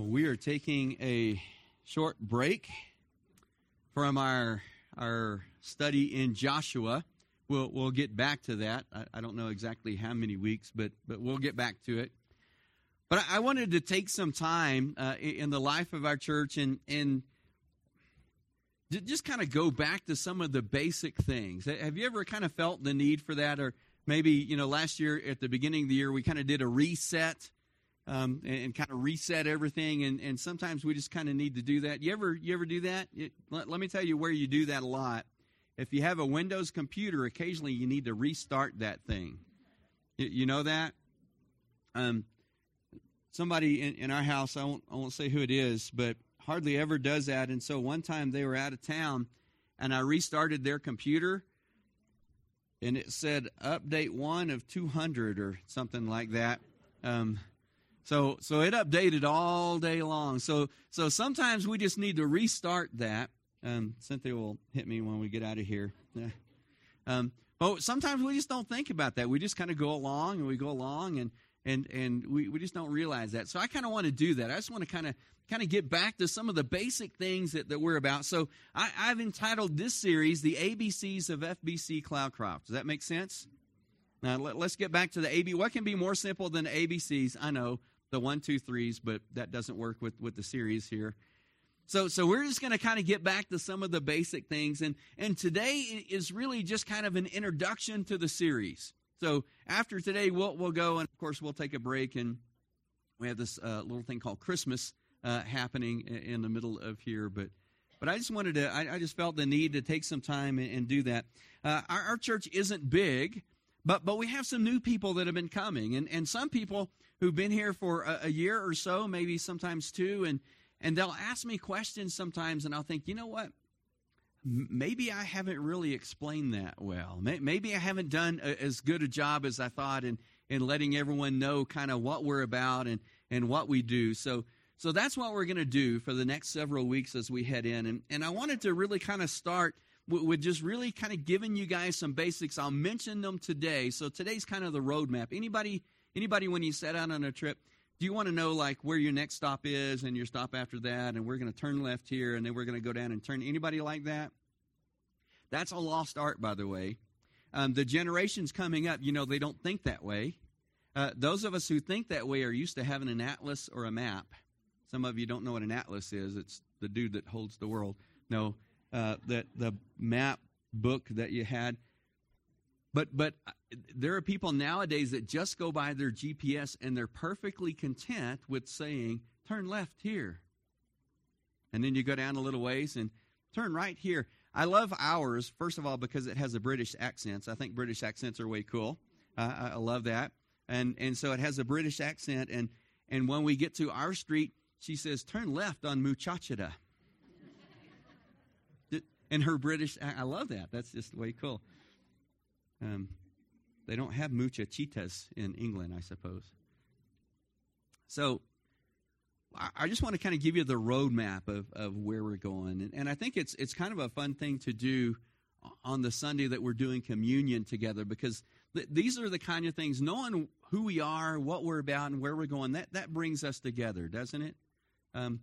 Well, we are taking a short break from our our study in Joshua. We'll we'll get back to that. I, I don't know exactly how many weeks, but but we'll get back to it. But I, I wanted to take some time uh, in the life of our church and and just kind of go back to some of the basic things. Have you ever kind of felt the need for that, or maybe you know last year at the beginning of the year we kind of did a reset um, and, and, kind of reset everything. And, and sometimes we just kind of need to do that. You ever you ever do that? It, let, let, me tell you where you do that a lot. If you have a Windows computer, occasionally you need to restart that thing. You, you know that? Um, somebody in, in our house, I won't, I won't say who it is, but hardly ever does that. And so one time they were out of town, and I restarted their computer, and it said update one of 200 or something like that. Um, so so it updated all day long. So so sometimes we just need to restart that. Um, Cynthia will hit me when we get out of here. um, but sometimes we just don't think about that. We just kind of go along and we go along and and and we, we just don't realize that. So I kind of want to do that. I just want to kind of kind of get back to some of the basic things that, that we're about. So I, I've entitled this series the ABCs of FBC Cloudcroft. Does that make sense? Now let, us get back to the AB. What can be more simple than ABCs? I know the one, two, threes, but that doesn't work with, with the series here. So, so we're just going to kind of get back to some of the basic things. And, and today is really just kind of an introduction to the series. So after today, we'll, we'll go, and of course, we'll take a break. And we have this uh, little thing called Christmas uh, happening in the middle of here. But, but I just wanted to, I, I just felt the need to take some time and, and do that. Uh, our, our church isn't big, but, but we have some new people that have been coming. And, and some people, who've been here for a, a year or so, maybe sometimes two, and and they'll ask me questions sometimes, and I'll think, you know what? maybe I haven't really explained that well. Maybe I haven't done a, as good a job as I thought in, in letting everyone know kind of what we're about and, and what we do. So, so that's what we're going to do for the next several weeks as we head in. And, and I wanted to really kind of start with, just really kind of giving you guys some basics. I'll mention them today. So today's kind of the roadmap. Anybody Anybody, when you set out on a trip, do you want to know like where your next stop is and your stop after that, and we're going to turn left here, and then we're going to go down and turn? Anybody like that? That's a lost art, by the way. Um, the generations coming up, you know, they don't think that way. Uh, those of us who think that way are used to having an atlas or a map. Some of you don't know what an atlas is. It's the dude that holds the world. No, uh, that the map book that you had but but uh, there are people nowadays that just go by their GPS and they're perfectly content with saying turn left here. And then you go down a little ways and turn right here. I love ours first of all because it has a British accent. I think British accents are way cool. Uh, I, I love that. And and so it has a British accent and and when we get to our street, she says turn left on Muchachada. And her British I love that. That's just way cool. Um, they don't have muchachitas in England, I suppose. So I just want to kind of give you the roadmap of, of where we're going. And, and I think it's, it's kind of a fun thing to do on the Sunday that we're doing communion together because th- these are the kind of things, knowing who we are, what we're about, and where we're going, that, that brings us together, doesn't it? Um,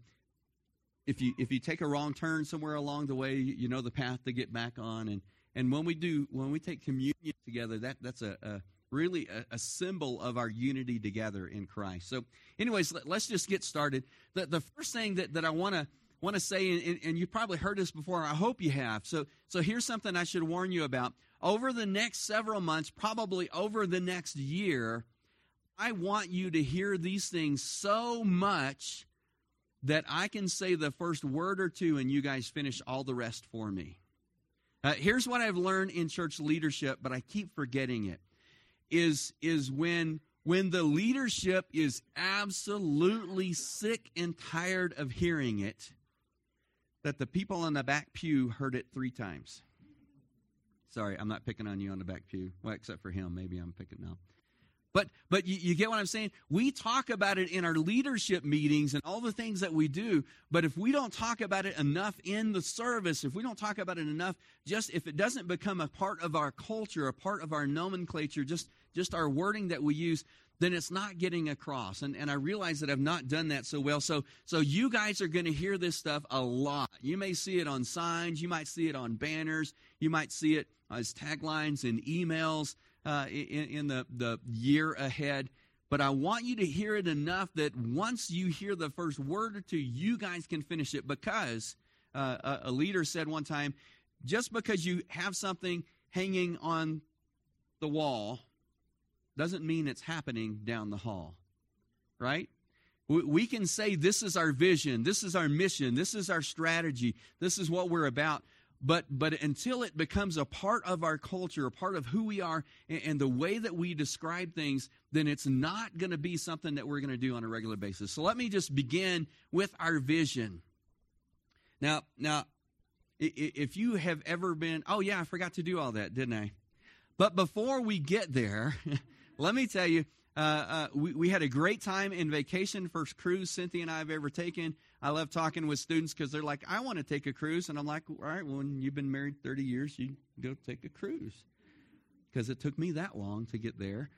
if you if you take a wrong turn somewhere along the way, you know the path to get back on. And and when we do, when we take communion together, that, that's a, a really a, a, symbol of our unity together in Christ. So, anyways, let, us just get started. The, the first thing that, that I want to want to say, and, and you've probably heard this before, I hope you have. So, so here's something I should warn you about. Over the next several months, probably over the next year, I want you to hear these things so much that I can say the first word or two and you guys finish all the rest for me. Uh, here's what I've learned in church leadership, but I keep forgetting it. Is is when when the leadership is absolutely sick and tired of hearing it, that the people in the back pew heard it three times. Sorry, I'm not picking on you on the back pew. Well, except for him, maybe I'm picking now. But but you, you, get what I'm saying? We talk about it in our leadership meetings and all the things that we do, but if we don't talk about it enough in the service, if we don't talk about it enough, just if it doesn't become a part of our culture, a part of our nomenclature, just just our wording that we use, then it's not getting across. And, and I realize that I've not done that so well. So, so you guys are going to hear this stuff a lot. You may see it on signs, you might see it on banners, you might see it as taglines in emails uh, in, in the, the year ahead. But I want you to hear it enough that once you hear the first word or two, you guys can finish it because uh, a, a leader said one time, just because you have something hanging on the wall doesn't mean it's happening down the hall, right? We can say this is our vision, this is our mission, this is our strategy, this is what we're about. But, but until it becomes a part of our culture, a part of who we are, and, and the way that we describe things, then it's not going to be something that we're going to do on a regular basis. So let me just begin with our vision. Now, now, if you have ever been, oh yeah, I forgot to do all that, didn't I? But before we get there, let me tell you, uh, uh, we, we had a great time in vacation, first cruise Cynthia and I have ever taken. I love talking with students because they're like, I want to take a cruise. And I'm like, all right, well, when you've been married 30 years, you go take a cruise. Because it took me that long to get there.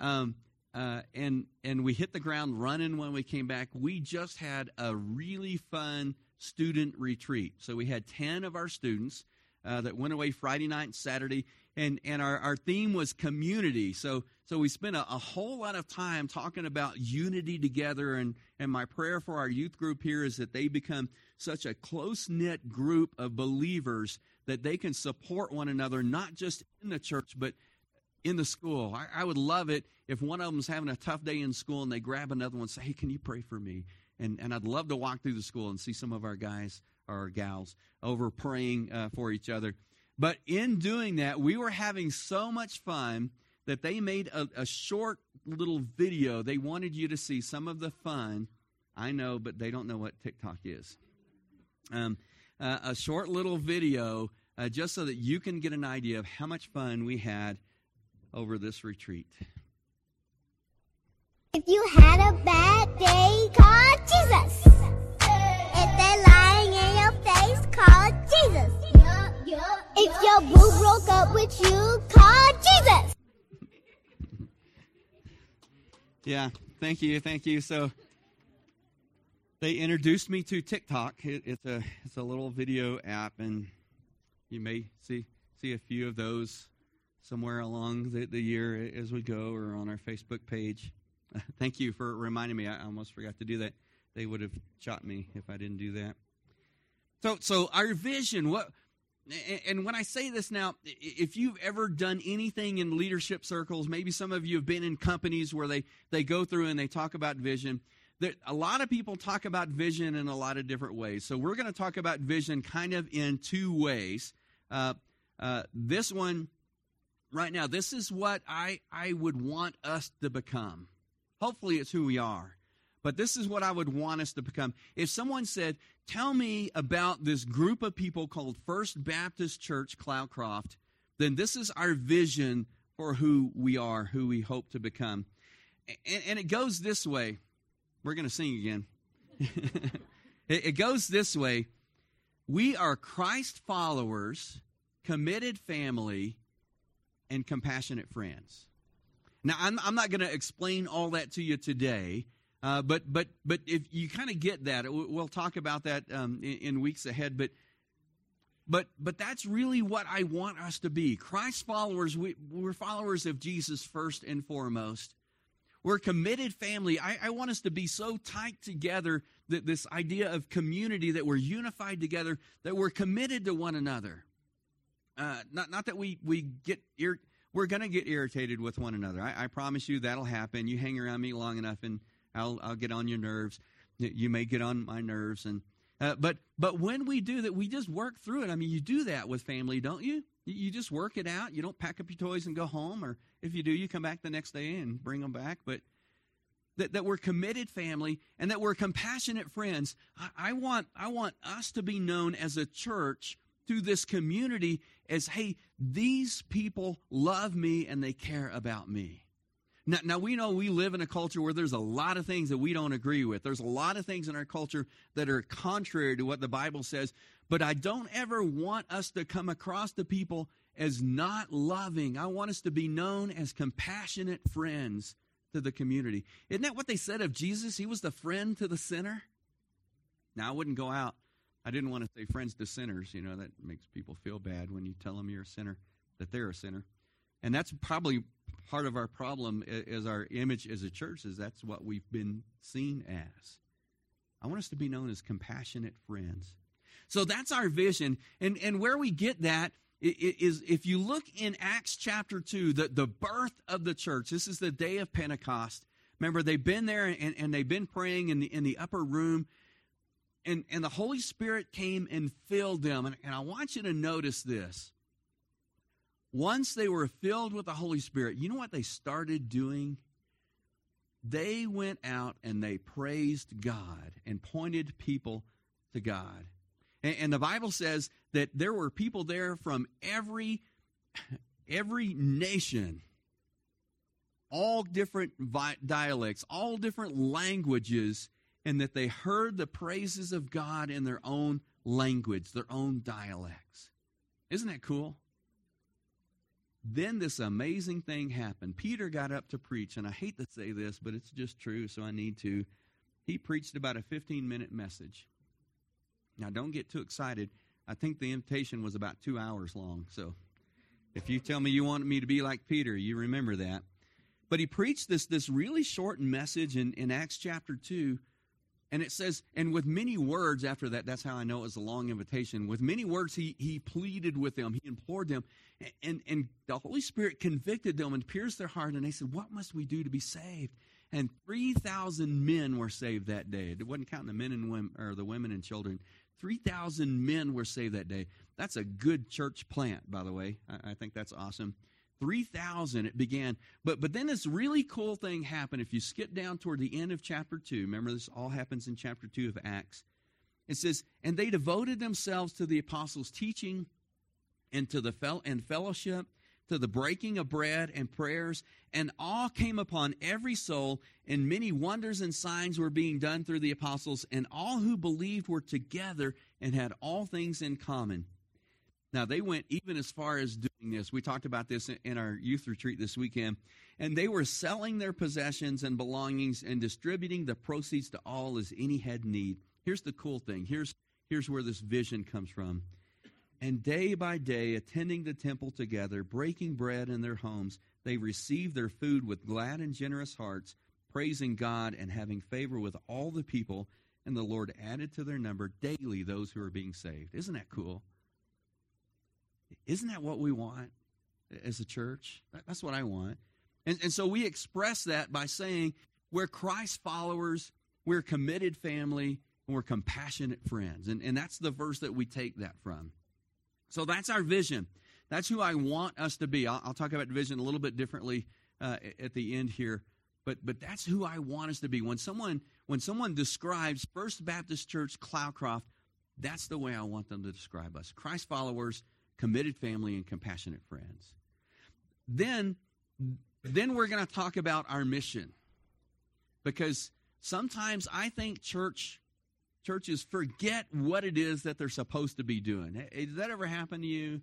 Um, uh, and and we hit the ground running when we came back. We just had a really fun student retreat. So we had 10 of our students uh, that went away Friday night and Saturday. And, and our, our theme was community. So, so we spent a, a whole lot of time talking about unity together. And, and my prayer for our youth group here is that they become such a close knit group of believers that they can support one another, not just in the church, but in the school. I, I, would love it if one of them's having a tough day in school and they grab another one and say, Hey, can you pray for me? And, and I'd love to walk through the school and see some of our guys or our gals over praying uh, for each other. But in doing that, we were having so much fun that they made a, a short little video. They wanted you to see some of the fun. I know, but they don't know what TikTok is. Um, uh, a short little video uh, just so that you can get an idea of how much fun we had over this retreat. If you had a bad day, call Jesus. If they're lying in your face, call Jesus. If your boo broke up with you, call Jesus. yeah, thank you, thank you. So they introduced me to TikTok. It, it's a it's a little video app, and you may see see a few of those somewhere along the, the year as we go, or on our Facebook page. Thank you for reminding me. I almost forgot to do that. They would have shot me if I didn't do that. So, so our vision. What? And when I say this now, if you've ever done anything in leadership circles, maybe some of you have been in companies where they they go through and they talk about vision. That a lot of people talk about vision in a lot of different ways. So we're going to talk about vision kind of in two ways. Uh, uh, this one right now, this is what I I would want us to become. Hopefully, it's who we are. But this is what I would want us to become. If someone said, Tell me about this group of people called First Baptist Church Cloudcroft, then this is our vision for who we are, who we hope to become. And, and it goes this way. We're going to sing again. it, it goes this way. We are Christ followers, committed family, and compassionate friends. Now, I'm, I'm not going to explain all that to you today, uh, but but but if you kind of get that, we'll talk about that um, in, in, weeks ahead. But but but that's really what I want us to be. Christ followers. We, we're followers of Jesus first and foremost. We're a committed family. I, I want us to be so tight together that this idea of community that we're unified together, that we're committed to one another. Uh, not not that we we get ir- we're going to get irritated with one another. I, I, promise you that'll happen. You hang around me long enough, and I'll I'll get on your nerves. You may get on my nerves, and uh, but but when we do that, we just work through it. I mean, you do that with family, don't you? You just work it out. You don't pack up your toys and go home, or if you do, you come back the next day and bring them back. But that, that we're committed family and that we're compassionate friends. I, I want I want us to be known as a church through this community as hey, these people love me and they care about me. Now, now, we know we live in a culture where there's a lot of things that we don't agree with. There's a lot of things in our culture that are contrary to what the Bible says. But I don't ever want us to come across to people as not loving. I want us to be known as compassionate friends to the community. Isn't that what they said of Jesus? He was the friend to the sinner. Now, I wouldn't go out. I didn't want to say friends to sinners. You know, that makes people feel bad when you tell them you're a sinner, that they're a sinner. And that's probably part of our problem as our image as a church is that's what we've been seen as. I want us to be known as compassionate friends. So that's our vision. And, and where we get that is if you look in Acts chapter 2, the, the birth of the church, this is the day of Pentecost. Remember, they've been there and, and they've been praying in the, in the upper room, and, and the Holy Spirit came and filled them. And, and I want you to notice this. Once they were filled with the Holy Spirit, you know what they started doing? They went out and they praised God and pointed people to God. And, and the Bible says that there were people there from every every nation, all different dialects, all different languages, and that they heard the praises of God in their own language, their own dialects. Isn't that cool? Then this amazing thing happened. Peter got up to preach, and I hate to say this, but it's just true, so I need to. He preached about a 15 minute message. Now, don't get too excited. I think the invitation was about two hours long. So if you tell me you want me to be like Peter, you remember that. But he preached this, this really short message in, in Acts chapter 2. And it says, and with many words after that, that's how I know it was a long invitation. With many words, he, he pleaded with them, he implored them, and, and the Holy Spirit convicted them and pierced their heart. And they said, What must we do to be saved? And 3,000 men were saved that day. It wasn't counting the men and women, or the women and children. 3,000 men were saved that day. That's a good church plant, by the way. I, I think that's awesome. 3,000 it began. But, but then this really cool thing happened. If you skip down toward the end of chapter 2, remember this all happens in chapter 2 of Acts. It says, And they devoted themselves to the apostles' teaching and to the fel- and fellowship to the breaking of bread and prayers, and awe came upon every soul, and many wonders and signs were being done through the apostles, and all who believed were together and had all things in common. Now, they went even as far as doing this. We talked about this in our youth retreat this weekend. And they were selling their possessions and belongings and distributing the proceeds to all as any had need. Here's the cool thing. Here's, here's where this vision comes from and day by day, attending the temple together, breaking bread in their homes, they received their food with glad and generous hearts, praising God and having favor with all the people. And the Lord added to their number daily those who are being saved. Isn't that cool? Isn't that what we want as a church? That's what I want. And, and so we express that by saying we're Christ followers, we're committed family, and we're compassionate friends. And, and that's the verse that we take that from. So that's our vision. That's who I want us to be. I'll, I'll talk about vision a little bit differently uh, at the end here, but but that's who I want us to be. When someone when someone describes First Baptist Church Cloudcroft, that's the way I want them to describe us: Christ followers, committed family, and compassionate friends. Then then we're going to talk about our mission because sometimes I think church churches forget what it is that they're supposed to be doing. Does that ever happen to you?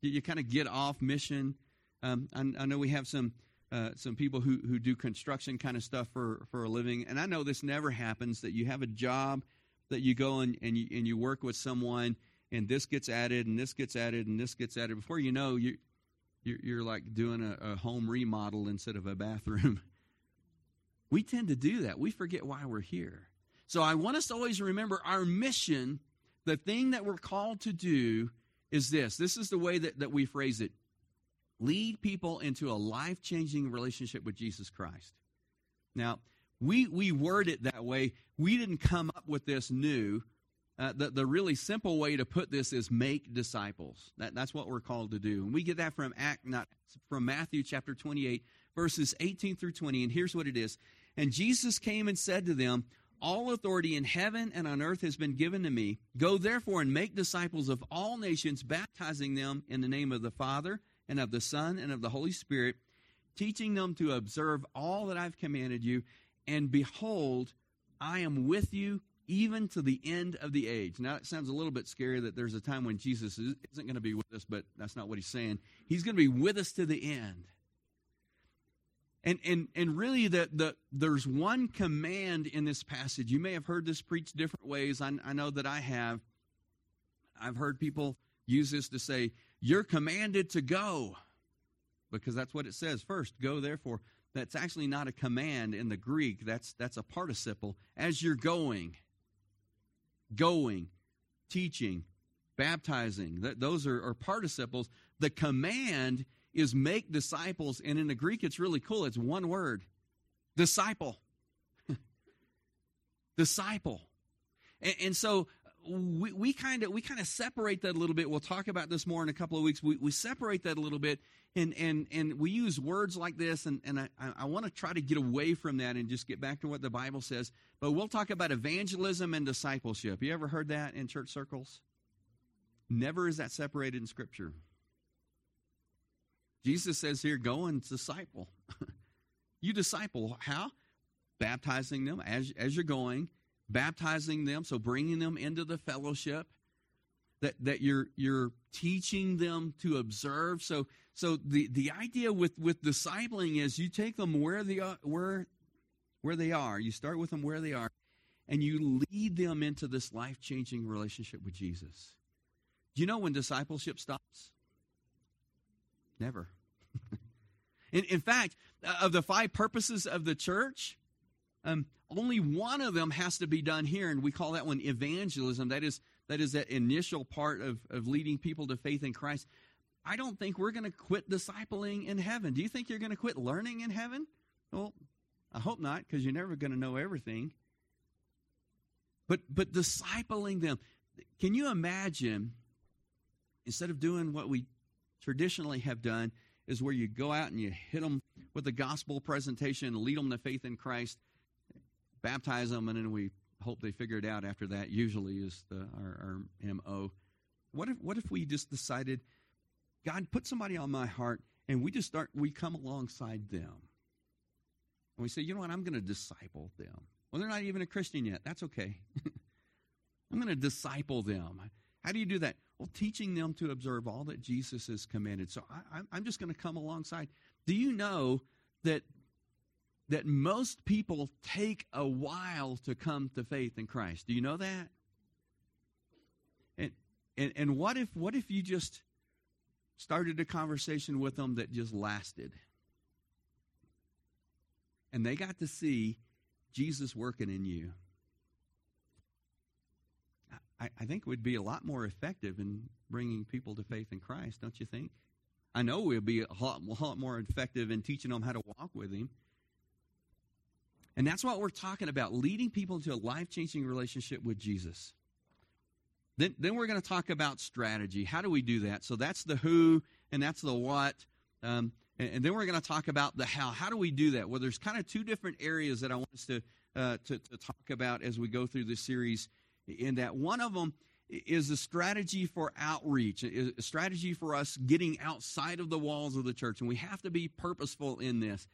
You, you kind of get off mission. Um, I, I, know we have some uh, some people who, who do construction kind of stuff for, for a living, and I know this never happens. That you have a job that you go and, and you and you work with someone, and this gets added, and this gets added, and this gets added. Before you know, you you're, like doing a, a home remodel instead of a bathroom. we tend to do that. We forget why we're here. So I want us to always remember our mission, the thing that we're called to do is this. This is the way that, that we phrase it lead people into a life changing relationship with Jesus Christ. Now, we, we word it that way. We didn't come up with this new. Uh, the, the really simple way to put this is make disciples. That, that's what we're called to do. And we get that from Act, not from Matthew chapter 28, verses 18 through 20. And here's what it is. And Jesus came and said to them, all authority in heaven and on earth has been given to me. Go therefore and make disciples of all nations, baptizing them in the name of the Father and of the Son and of the Holy Spirit, teaching them to observe all that I've commanded you. And behold, I am with you even to the end of the age. Now, it sounds a little bit scary that there's a time when Jesus isn't going to be with us, but that's not what he's saying. He's going to be with us to the end. And, and, and really, the, the, there's one command in this passage. You may have heard this preached different ways. I, I know that I have. I've heard people use this to say, You're commanded to go, because that's what it says first. Go, therefore. That's actually not a command in the Greek, that's, that's a participle. As you're going going, teaching, baptizing. those are, are participles. The command is make disciples, and in the Greek, it's really cool. It's one word disciple. disciple. And, and, so we kind of we kind of separate that a little bit. We'll talk about this more in a couple of weeks. We, we separate that a little bit, and and and we use words like this, and and I, I want to try to get away from that and just get back to what the Bible says. But we'll talk about evangelism and discipleship. You ever heard that in church circles? Never is that separated in Scripture. Jesus says here, "Go and disciple." you disciple how? Baptizing them as as you're going baptizing them, so bringing them into the fellowship, that, that you're, you're teaching them to observe. So, so the, the idea with, with discipling is you take them where they, are, where, where they are, you start with them where they are, and you lead them into this life changing relationship with Jesus. Do you know when discipleship stops? Never. in, in fact, uh, of the five purposes of the church, um, only one of them has to be done here, and we call that one evangelism. That is that is that initial part of, of leading people to faith in Christ. I don't think we're going to quit discipling in heaven. Do you think you're going to quit learning in heaven? Well, I hope not, because you're never going to know everything. But but discipling them. Can you imagine instead of doing what we traditionally have done is where you go out and you hit them with the gospel presentation lead them to faith in Christ baptize them, and then we hope they figure it out after that. Usually is the our, our mo. What if what if we just decided, God, put somebody on my heart, and we just start we come alongside them, and we say, you know what, I'm going to disciple them. Well, they're not even a Christian yet. That's okay. I'm going to disciple them. How do you do that? Well, teaching them to observe all that Jesus has commanded. So I, I'm just going to come alongside. Do you know that that most people take a while to come to faith in Christ. Do you know that? And and, and what if what if you just started a conversation with them that just lasted? And they got to see Jesus working in you. I, I think would be a lot more effective in bringing people to faith in Christ, don't you think? I know we'll be a lot, a lot more effective in teaching them how to walk with Him. And that's what we're talking about leading people into a life changing relationship with Jesus. Then, then we're going to talk about strategy. How do we do that? So that's the who and that's the what. Um, and, and, then we're going to talk about the how. How do we do that? Well, there's kind of two different areas that I want us to, uh, to, to talk about as we go through this series. In that one of them is a strategy for outreach, a strategy for us getting outside of the walls of the church. And we have to be purposeful in this.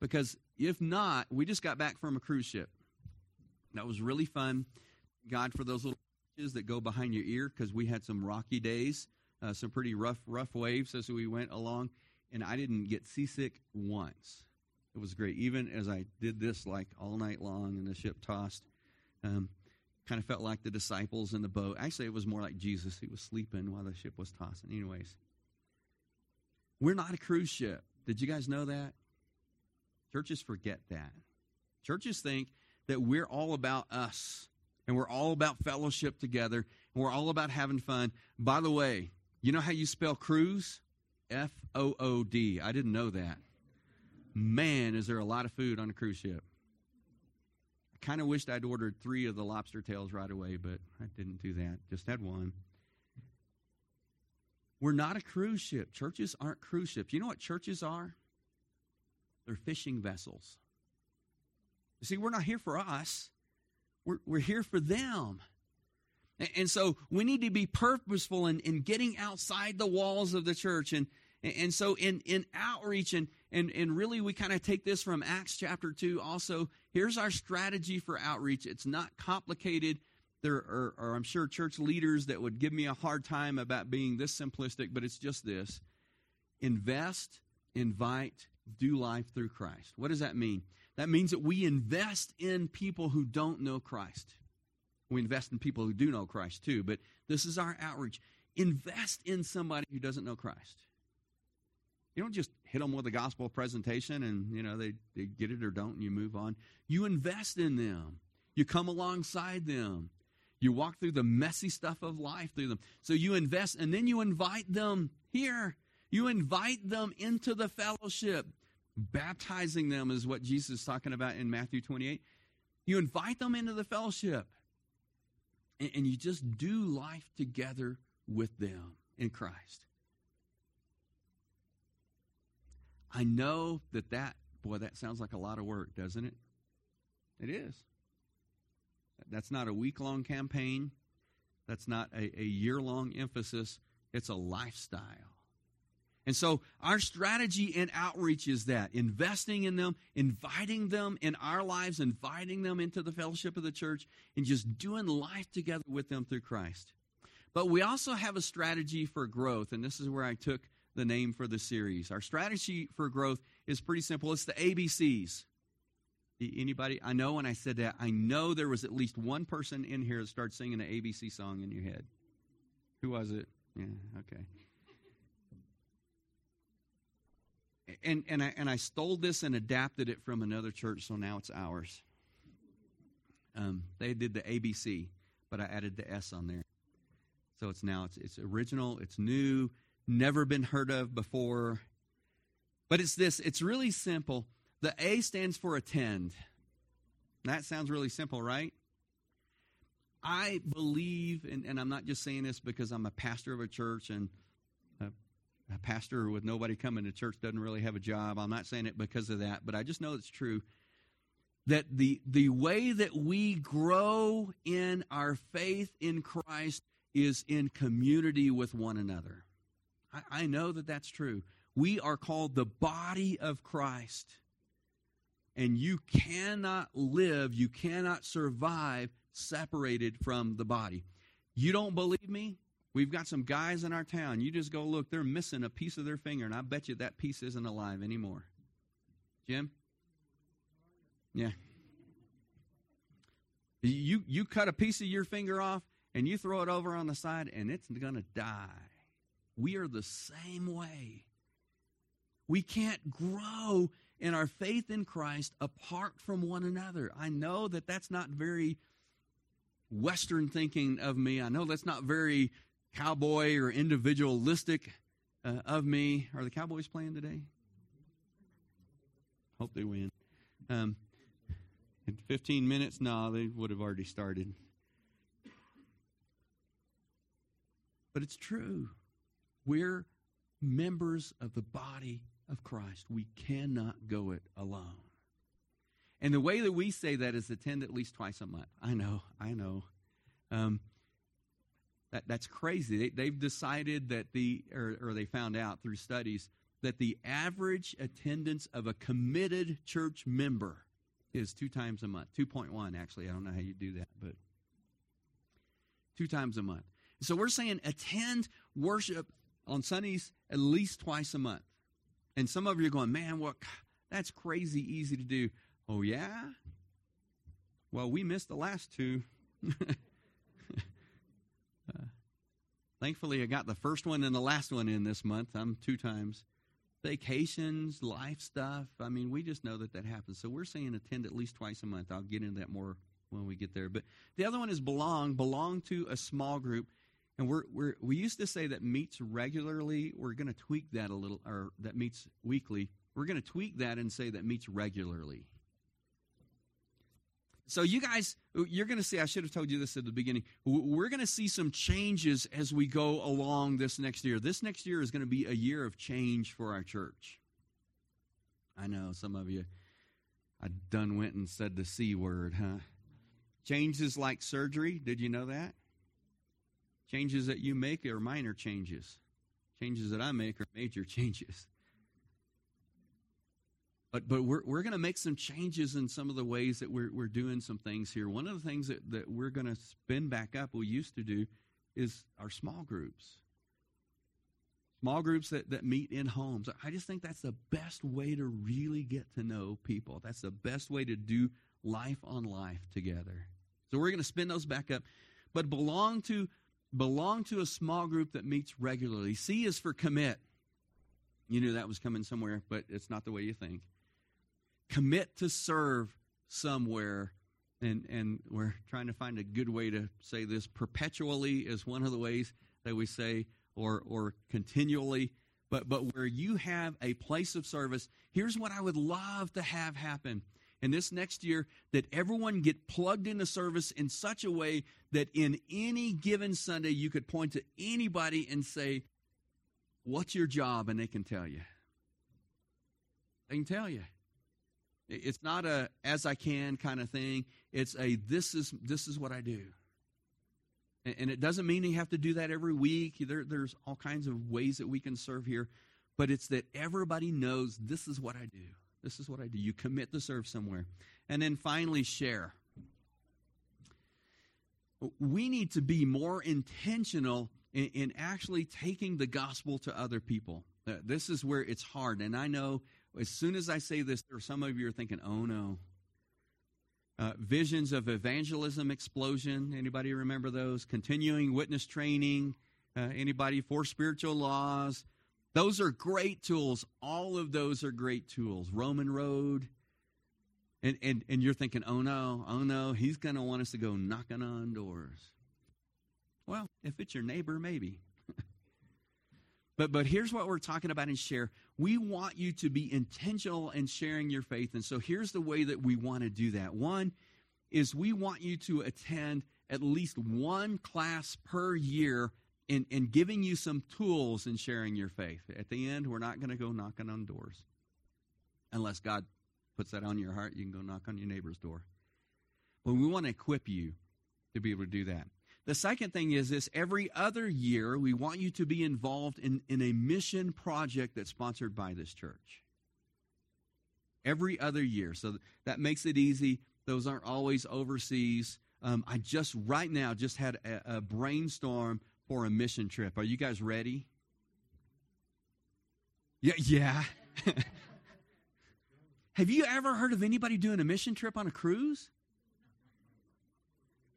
Because if not, we just got back from a cruise ship. That was really fun. God for those little that go behind your ear because we had some rocky days, uh, some pretty rough, rough waves as we went along, and I didn't get seasick once. It was great. Even as I did this like all night long and the ship tossed, um, kind of felt like the disciples in the boat. Actually, it was more like Jesus. He was sleeping while the ship was tossing. Anyways, we're not a cruise ship. Did you guys know that? Churches forget that. Churches think that we're all about us and we're all about fellowship together and we're all about having fun. By the way, you know how you spell cruise? F O O D. I didn't know that. Man, is there a lot of food on a cruise ship. I kind of wished I'd ordered three of the lobster tails right away, but I didn't do that. Just had one. We're not a cruise ship. Churches aren't cruise ships. You know what churches are? They're fishing vessels. You see, we're not here for us, we're, we're here for them. And, and so we need to be purposeful in, in getting outside the walls of the church. And, and so in, in outreach, and, and, and really we kind of take this from Acts chapter 2 also. Here's our strategy for outreach. It's not complicated. there are, are, I'm sure, church leaders that would give me a hard time about being this simplistic, but it's just this invest, invite, do life through Christ. What does that mean? That means that we invest in people who don't know Christ. We invest in people who do know Christ too, but this is our outreach. Invest in somebody who doesn't know Christ. You don't just hit them with a gospel presentation and, you know, they, they get it or don't and you move on. You invest in them. You come alongside them. You walk through the messy stuff of life through them. So you invest and then you invite them here. You invite them into the fellowship. Baptizing them is what Jesus is talking about in Matthew 28. You invite them into the fellowship and, and you just do life together with them in Christ. I know that that, boy, that sounds like a lot of work, doesn't it? It is. That's not a week long campaign. That's not a, a year long emphasis. It's a lifestyle. And so our strategy in outreach is that investing in them, inviting them in our lives, inviting them into the fellowship of the church, and just doing life together with them through Christ. But we also have a strategy for growth, and this is where I took the name for the series. Our strategy for growth is pretty simple. It's the ABCs. Anybody? I know when I said that, I know there was at least one person in here that started singing an ABC song in your head. Who was it? Yeah, okay. And and I and I stole this and adapted it from another church, so now it's ours. Um, they did the ABC, but I added the S on there, so it's now it's it's original, it's new, never been heard of before. But it's this. It's really simple the A stands for attend. That sounds really simple, right? I believe, and, and, I'm not just saying this because I'm a pastor of a church and a, pastor with nobody coming to church doesn't really have a job. I'm not saying it because of that, but I just know it's true. That the, the way that we grow in our faith in Christ is in community with one another. I, I know that that's true. We are called the body of Christ. And you cannot live, you cannot survive separated from the body. You don't believe me? We've got some guys in our town. You just go look, they're missing a piece of their finger, and I bet you that piece isn't alive anymore. Jim? Yeah. You you cut a piece of your finger off and you throw it over on the side and it's going to die. We are the same way. We can't grow in our faith in Christ apart from one another. I know that that's not very Western thinking of me. I know that's not very cowboy or individualistic uh, of me. Are the Cowboys playing today? Hope they win. Um, in 15 minutes, no, they would have already started. But it's true. We're members of the body of Christ. We cannot go it alone. And the way that we say that is attend at least twice a month. I know, I know. Um, that, that's crazy. They, have decided that the, or, or they found out through studies, that the average attendance of a committed church member is two times a month. 2.1, actually. I don't know how you do that, but two times a month. So we're saying attend worship on Sundays at least twice a month. And some of you are going, man, what? That's crazy easy to do. Oh, yeah? Well, we missed the last two. thankfully, I got the first one and the last one in this month. I'm two times. Vacations, life stuff. I mean, we just know that that happens. So we're saying attend at least twice a month. I'll get into that more when we get there. But the other one is belong. Belong to a small group. And we're, we're, we used to say that meets regularly. We're going to tweak that a little, or that meets weekly. We're going to tweak that and say that meets regularly. So, you guys, you're going to see, I should have told you this at the beginning. We're going to see some changes as we go along this next year. This next year is going to be a year of change for our church. I know some of you, I done went and said the C word, huh? Changes like surgery. Did you know that? Changes that you make are minor changes. Changes that I make are major changes. But but we're we're going to make some changes in some of the ways that we're we're doing some things here. One of the things that that we're going to spin back up we used to do is our small groups. Small groups that, that meet in homes. I just think that's the best way to really get to know people. That's the best way to do life on life together. So we're going to spin those back up, but belong to belong to a small group that meets regularly. C is for commit. You knew that was coming somewhere, but it's not the way you think. Commit to serve somewhere and and we're trying to find a good way to say this. Perpetually is one of the ways that we say or or continually. But but where you have a place of service here's what i would love to have happen in this next year that everyone get plugged into service in such a way that in any given sunday you could point to anybody and say what's your job? And they can tell you. They can tell you it's not a as I can kind of thing. It's a this is this is what I do. And, and it doesn't mean you have to do that every week. There, there's all kinds of ways that we can serve here, but it's that everybody knows this is what I do. This is what I do. You commit to serve somewhere. And then finally, share. We need to be more intentional in, in actually taking the gospel to other people. Uh, this is where it's hard. And I know as soon as I say this, there are some of you are thinking, oh no. Uh, visions of evangelism explosion. Anybody remember those? Continuing witness training. Uh, anybody four spiritual laws? Those are great tools. All of those are great tools. Roman Road. And, and, and you're thinking, oh no, oh no, he's going to want us to go knocking on doors. Well, if it's your neighbor, maybe. But but here's what we're talking about and share. We want you to be intentional in sharing your faith. And so here's the way that we want to do that. One is we want you to attend at least one class per year in, in giving you some tools in sharing your faith. At the end, we're not going to go knocking on doors. Unless God puts that on your heart, you can go knock on your neighbor's door. But we want to equip you to be able to do that. The second thing is this every other year, we want you to be involved in, in a mission project that's sponsored by this church. Every other year. So that makes it easy. Those aren't always overseas. Um, I just, right now, just had a, a brainstorm for a mission trip. Are you guys ready? Yeah, yeah. Have you ever heard of anybody doing a mission trip on a cruise?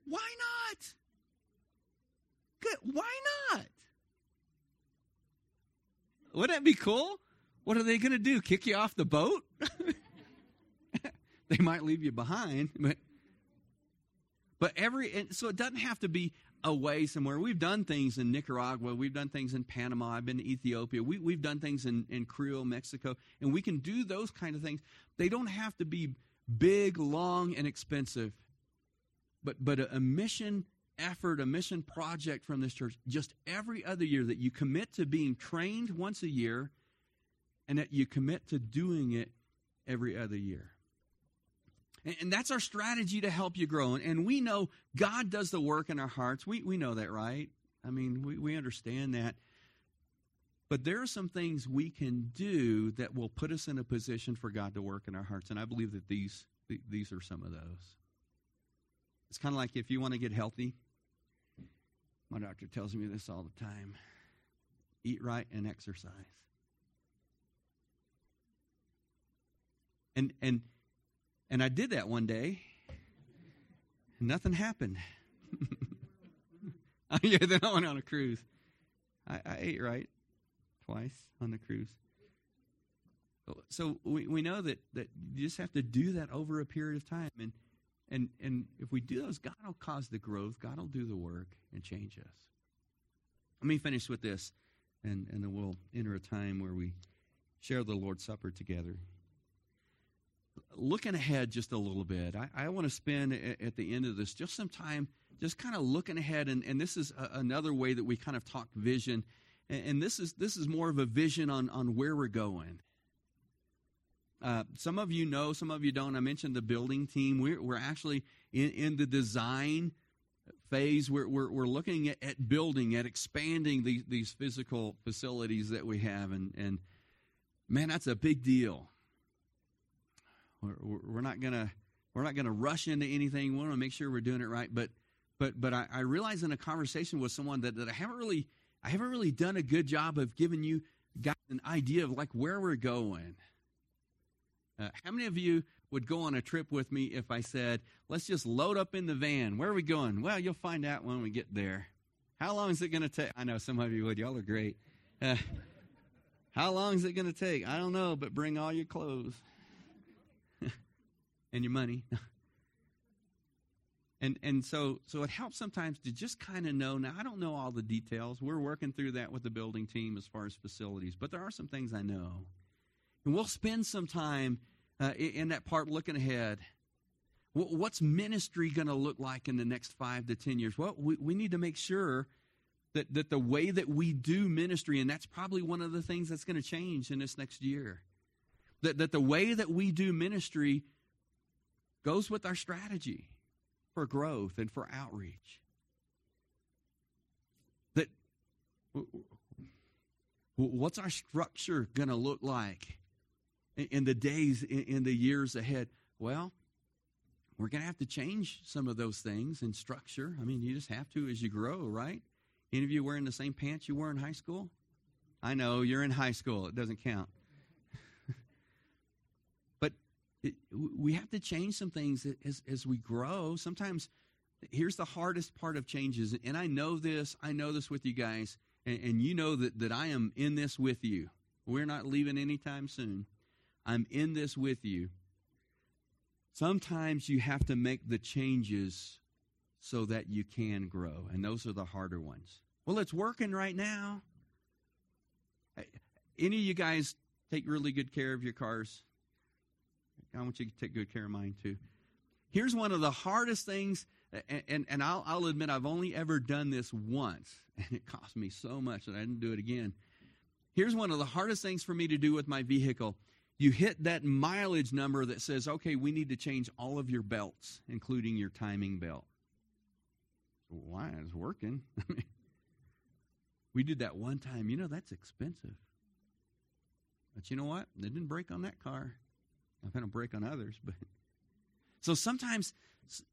Why not? Good. Why not? Wouldn't that be cool? What are they going to do? Kick you off the boat? they might leave you behind, but but every so it doesn't have to be away somewhere. We've done things in Nicaragua. We've done things in Panama. I've been to Ethiopia. We, we've done things in, in Creole, Mexico. And we can do those kind of things. They don't have to be big, long, and expensive. But, but a, a mission effort, a mission project from this church just every other year that you commit to being trained once a year and that you commit to doing it every other year. And, and that's our strategy to help you grow. And, and, we know God does the work in our hearts. We, we know that, right? I mean, we, we understand that. But there are some things we can do that will put us in a position for God to work in our hearts. And I believe that these, these are some of those. It's kind of like if you want to get healthy, my doctor tells me this all the time eat right and exercise. And and and I did that one day. Nothing happened. yeah, then I went on a cruise. I, I ate right twice on the cruise. So we, we know that, that you just have to do that over a period of time. And and, and if we do those, God will cause the growth, God will do the work and change us. Let me finish with this, and, and then we'll enter a time where we share the Lord's Supper together. Looking ahead just a little bit, I, I want to spend at the end of this just some time just kind of looking ahead, and, and this is a, another way that we kind of talk vision, and, and this is this is more of a vision on, on where we're going. Uh, some of you know, some of you don't. I mentioned the building team. We're, we're actually in, in the design phase. We're, we're, we're looking at, at, building, at expanding these, these physical facilities that we have. And, and man, that's a big deal. We're, we're not gonna we're not gonna rush into anything. We want to make sure we're doing it right. But but but I, I realize in a conversation with someone that, that I haven't really I haven't really done a good job of giving you guys an idea of like where we're going. Uh, how many of you would go on a trip with me if I said, let's just load up in the van? Where are we going? Well, you'll find out when we get there. How long is it going to take? I know some of you would. Y'all are great. Uh, how long is it going to take? I don't know, but bring all your clothes and your money. and and so so it helps sometimes to just kind of know. Now I don't know all the details. We're working through that with the building team as far as facilities, but there are some things I know, and we'll spend some time uh, in that part looking ahead. What's ministry going to look like in the next five to ten years? Well, we, we need to make sure that, that the way that we do ministry, and that's probably one of the things that's going to change in this next year, that, that the way that we do ministry goes with our strategy for growth and for outreach. That what's our structure going to look like in the days, in the years ahead? Well, we're going to have to change some of those things in structure. I mean, you just have to as you grow, right? Any of you wearing the same pants you wore in high school? I know you're in high school, it doesn't count. but it, we have to change some things as, as we grow. Sometimes, here's the hardest part of changes, and I know this, I know this with you guys, and, and you know that, that I am in this with you. We're not leaving anytime soon. I'm in this with you. Sometimes you have to make the changes so that you can grow, and those are the harder ones. Well, it's working right now. Any of you guys take really good care of your cars? I want you to take good care of mine too. Here's one of the hardest things, and, and, and I'll, I'll admit I've only ever done this once, and it cost me so much that I didn't do it again. Here's one of the hardest things for me to do with my vehicle you hit that mileage number that says, okay, we need to change all of your belts, including your timing belt. Why? It's working. we did that one time. You know, that's expensive. But you know what? It didn't break on that car. I've had a break on others, but so sometimes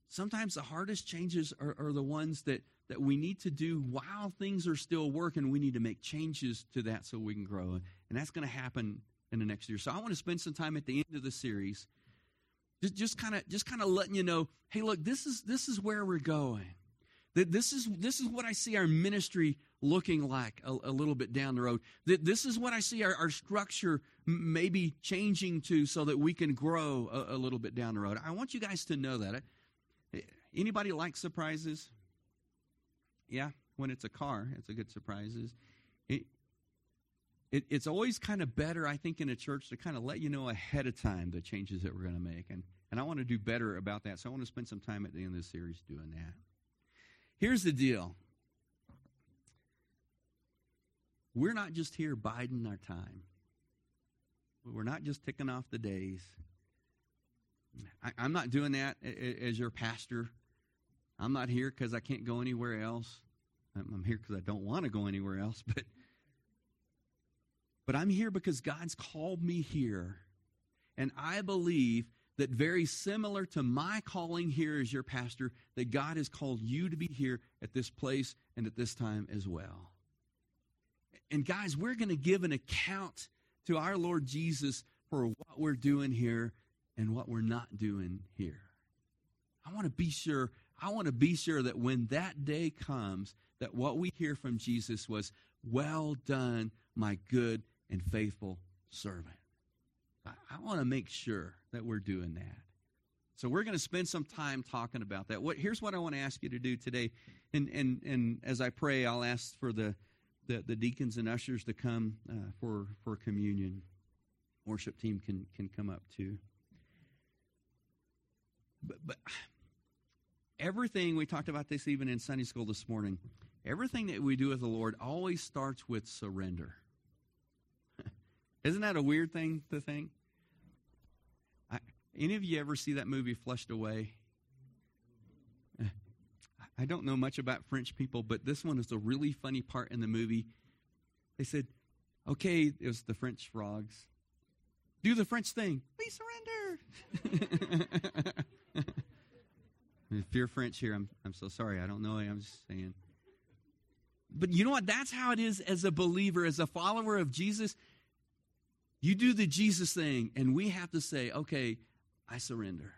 sometimes the hardest changes are, are, the ones that, that we need to do while things are still working. We need to make changes to that so we can grow. And that's going to happen in the next year. So I want to spend some time at the end of the series just kind of just kind of letting you know, hey, look, this is this is where we're going. That This is this is what I see our ministry looking like a, a little bit down the road. That This is what I see our, our structure maybe changing to so that we can grow a, a little bit down the road. I want you guys to know that. Eh, anybody like surprises? Yeah, when it's a car, it's a good surprise. It, it, it's always kind of better, I think, in a church to kind of let you know ahead of time the changes that we're going to make. And, and I want to do better about that. So I want to spend some time at the end of this series doing that. Here's the deal we're not just here biding our time, we're not just ticking off the days. I, I'm not doing that as your pastor. I'm not here because I can't go anywhere else. I'm here because I don't want to go anywhere else, but but I'm here because God's called me here. And I believe that very similar to my calling here as your pastor, that God has called you to be here at this place and at this time as well. And guys, we're going to give an account to our Lord Jesus for what we're doing here and what we're not doing here. I want to be sure, I want to be sure that when that day comes, that what we hear from Jesus was, Well done, my good and faithful servant. I, I want to make sure that we're doing that. So we're going to spend some time talking about that. What, here's what I want to ask you to do today. And, and, and as I pray, I'll ask for the, the, the deacons and ushers to come uh, for, for communion. Worship team can, can come up too. But, but everything, we talked about this even in Sunday school this morning, everything that we do with the Lord always starts with surrender. Isn't that a weird thing to think? I, any of you ever see that movie Flushed Away? I don't know much about French people, but this one is a really funny part in the movie. They said, okay, it was the French frogs. Do the French thing. We surrender. if you're French here, I'm, I'm so sorry. I don't know. I'm just saying. But you know what? That's how it is as a believer, as a follower of Jesus. You do the Jesus thing, and we have to say, okay, I surrender.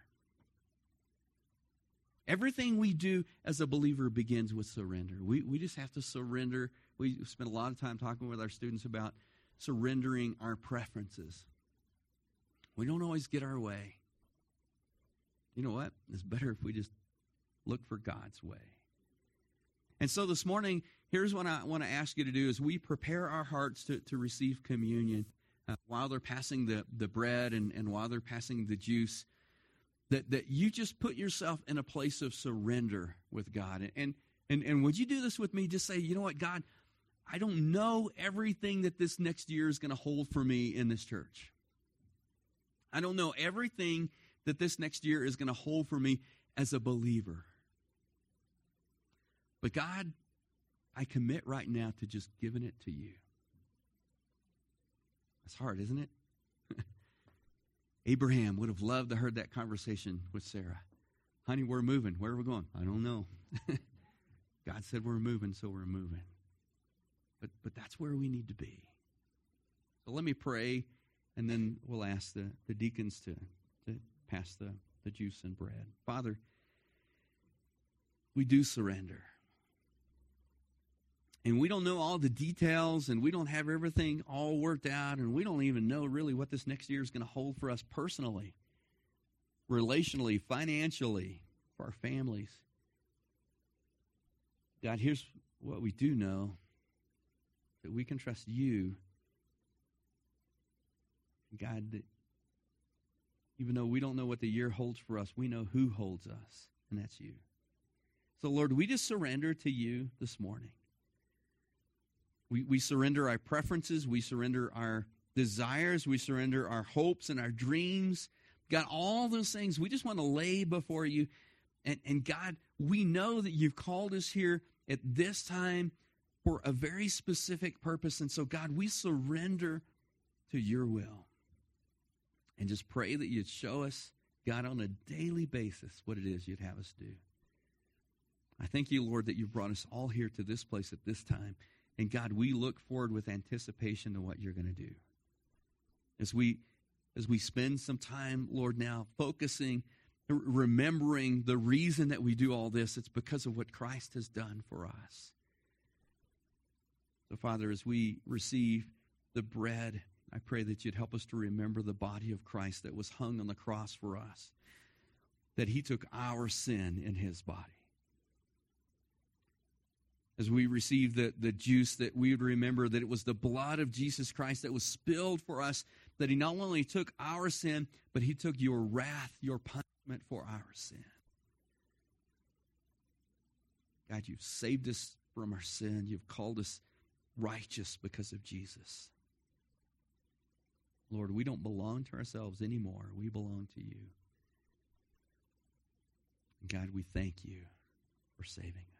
Everything we do as a believer begins with surrender. We, we just have to surrender. We spend a lot of time talking with our students about surrendering our preferences. We don't always get our way. You know what? It's better if we just look for God's way. And so this morning, here's what I want to ask you to do as we prepare our hearts to, to receive communion uh, while they're passing the, the bread and, and while they're passing the juice that, that you just put yourself in a place of surrender with God. And, and, and would you do this with me? Just say, you know what, God, I don't know everything that this next year is going to hold for me in this church. I don't know everything that this next year is going to hold for me as a believer. But God, I commit right now to just giving it to you. That's hard, isn't it? Abraham would have loved to heard that conversation with Sarah. Honey, we're moving. Where are we going? I don't know. God said we're moving, so we're moving. But but that's where we need to be. So let me pray, and then we'll ask the, the deacons to, to pass the, the juice and bread. Father, we do surrender. And we don't know all the details, and we don't have everything all worked out, and we don't even know really what this next year is going to hold for us personally, relationally, financially, for our families. God, here's what we do know that we can trust you. God, that even though we don't know what the year holds for us, we know who holds us, and that's you. So, Lord, we just surrender to you this morning. We, we surrender our preferences. We surrender our desires. We surrender our hopes and our dreams. God, all those things we just want to lay before you. And, and God, we know that you've called us here at this time for a very specific purpose. And so, God, we surrender to your will. And just pray that you'd show us, God, on a daily basis, what it is you'd have us do. I thank you, Lord, that you've brought us all here to this place at this time. And God, we look forward with anticipation to what you're going to do. As we as we spend some time, Lord, now focusing, remembering the reason that we do all this, it's because of what Christ has done for us. So, Father, as we receive the bread, I pray that you'd help us to remember the body of Christ that was hung on the cross for us, that he took our sin in his body as we receive the, the juice, that we would remember that it was the blood of Jesus Christ that was spilled for us, that he not only took our sin, but he took your wrath, your punishment for our sin. God, you've saved us from our sin. You've called us righteous because of Jesus. Lord, we don't belong to ourselves anymore. We belong to you. God, we thank you for saving us.